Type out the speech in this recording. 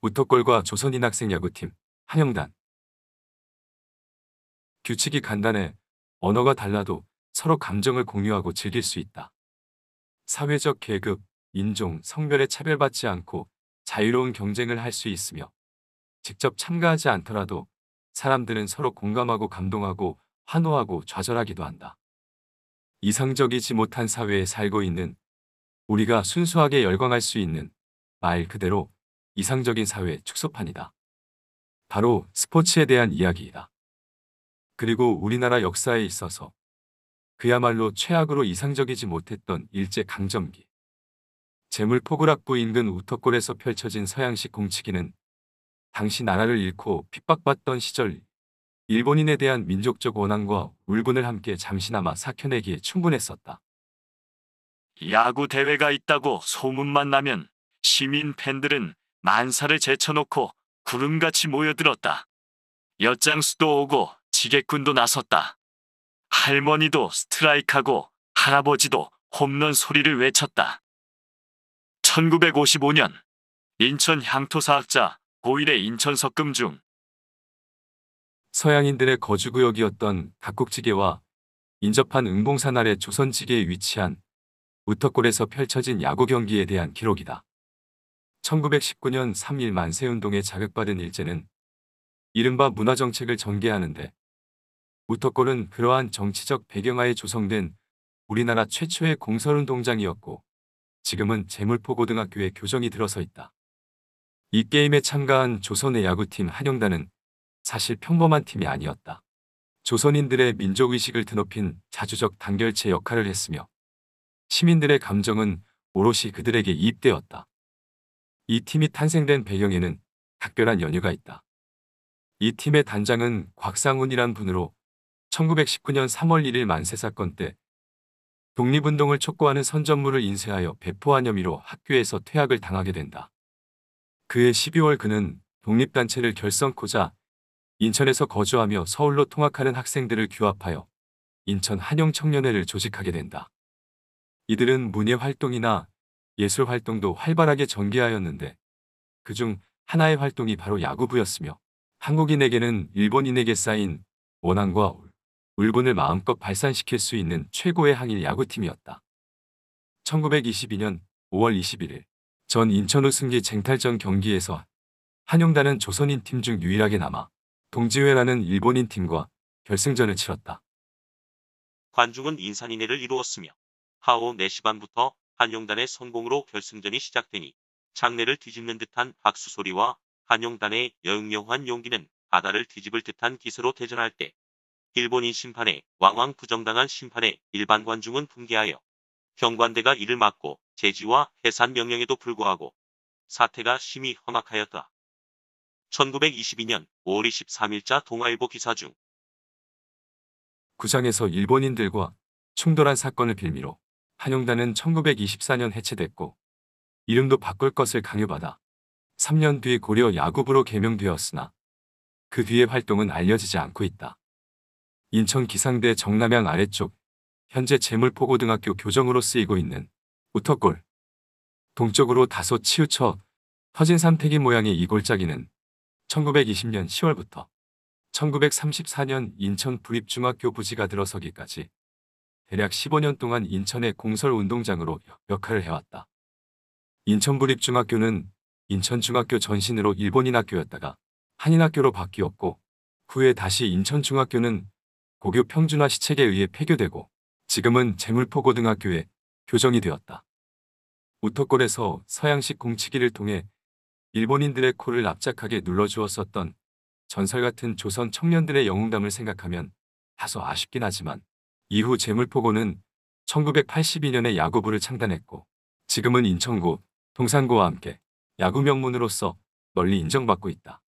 우터골과 조선인 학생 야구팀, 한영단. 규칙이 간단해 언어가 달라도 서로 감정을 공유하고 즐길 수 있다. 사회적 계급, 인종, 성별에 차별받지 않고 자유로운 경쟁을 할 수 있으며 직접 참가하지 않더라도 사람들은 서로 공감하고 감동하고 환호하고 좌절하기도 한다. 이상적이지 못한 사회에 살고 있는 우리가 순수하게 열광할 수 있는 말 그대로 이상적인 사회 축소판이다. 바로 스포츠에 대한 이야기이다. 그리고 우리나라 역사에 있어서 그야말로 최악으로 이상적이지 못했던 일제 강점기. 재물 포구락부 인근 우터골에서 펼쳐진 서양식 공치기는 당시 나라를 잃고 핍박받던 시절 일본인에 대한 민족적 원한과 울분을 함께 잠시나마 삭혀내기에 충분했었다. 야구 대회가 있다고 소문만 나면 시민 팬들은 만사를 제쳐놓고 구름같이 모여들었다. 엿장수도 오고 지게꾼도 나섰다. 할머니도 스트라이크하고 할아버지도 홈런 소리를 외쳤다. 1955년 인천 향토사학자 고일의 인천 석금 중 서양인들의 거주구역이었던 각국지계와 인접한 응봉산 아래 조선지계에 위치한 우터골에서 펼쳐진 야구 경기에 대한 기록이다. 1919년 3일 만세운동에 자극받은 일제는 이른바 문화정책을 전개하는데 우터골은 그러한 정치적 배경하에 조성된 우리나라 최초의 공설운동장이었고 지금은 재물포고등학교에 교정이 들어서 있다. 이 게임에 참가한 조선의 야구팀 한영단은 사실 평범한 팀이 아니었다. 조선인들의 민족의식을 드높인 자주적 단결체 역할을 했으며 시민들의 감정은 오롯이 그들에게 이입되었다. 이 팀이 탄생된 배경에는 각별한 연유가 있다. 이 팀의 단장은 곽상훈이란 분으로 1919년 3월 1일 만세 사건 때 독립운동을 촉구하는 선전물을 인쇄하여 배포한 혐의로 학교에서 퇴학을 당하게 된다. 그해 12월 그는 독립단체를 결성코자 인천에서 거주하며 서울로 통학하는 학생들을 규합하여 인천 한영청년회를 조직하게 된다. 이들은 문예 활동이나 예술 활동도 활발하게 전개하였는데 그중 하나의 활동이 바로 야구부였으며 한국인에게는 일본인에게 쌓인 원한과 울분을 마음껏 발산시킬 수 있는 최고의 항일 야구팀이었다. 1922년 5월 21일 전 인천 우승기 쟁탈전 경기에서 한영단은 조선인 팀 중 유일하게 남아 동지회라는 일본인 팀과 결승전을 치렀다. 관중은 인산인해를 이루었으며 하오 4시 반부터 한영단의 성공으로 결승전이 시작되니 장내를 뒤집는 듯한 박수 소리와 한영단의 여응여우한 용기는 바다를 뒤집을 듯한 기세로 대전할 때 일본인 심판에 왕왕 부정당한 심판에 일반 관중은 붕괴하여 경관대가 이를 막고 제지와 해산 명령에도 불구하고 사태가 심히 험악하였다. 1922년 5월 23일자 동아일보 기사 중 구장에서 일본인들과 충돌한 사건을 빌미로 한영단은 1924년 해체됐고 이름도 바꿀 것을 강요받아 3년 뒤 고려 야구부로 개명되었으나 그 뒤의 활동은 알려지지 않고 있다. 인천 기상대 정남향 아래쪽 현재 재물포고등학교 교정으로 쓰이고 있는 우터골 동쪽으로 다소 치우쳐 터진 삼태기 모양의 이 골짜기는 1920년 10월부터 1934년 인천 부립중학교 부지가 들어서기까지 대략 15년 동안 인천의 공설운동장으로 역할을 해왔다. 인천부립중학교는 인천중학교 전신으로 일본인 학교였다가 한인학교로 바뀌었고 후에 다시 인천중학교는 고교 평준화 시책에 의해 폐교되고 지금은 재물포고등학교에 교정이 되었다. 우터골에서 서양식 공치기를 통해 일본인들의 코를 납작하게 눌러주었었던 전설 같은 조선 청년들의 영웅담을 생각하면 다소 아쉽긴 하지만 이후 재물포고는 1982년에 야구부를 창단했고 지금은 인천고, 동산고와 함께 야구 명문으로서 널리 인정받고 있다.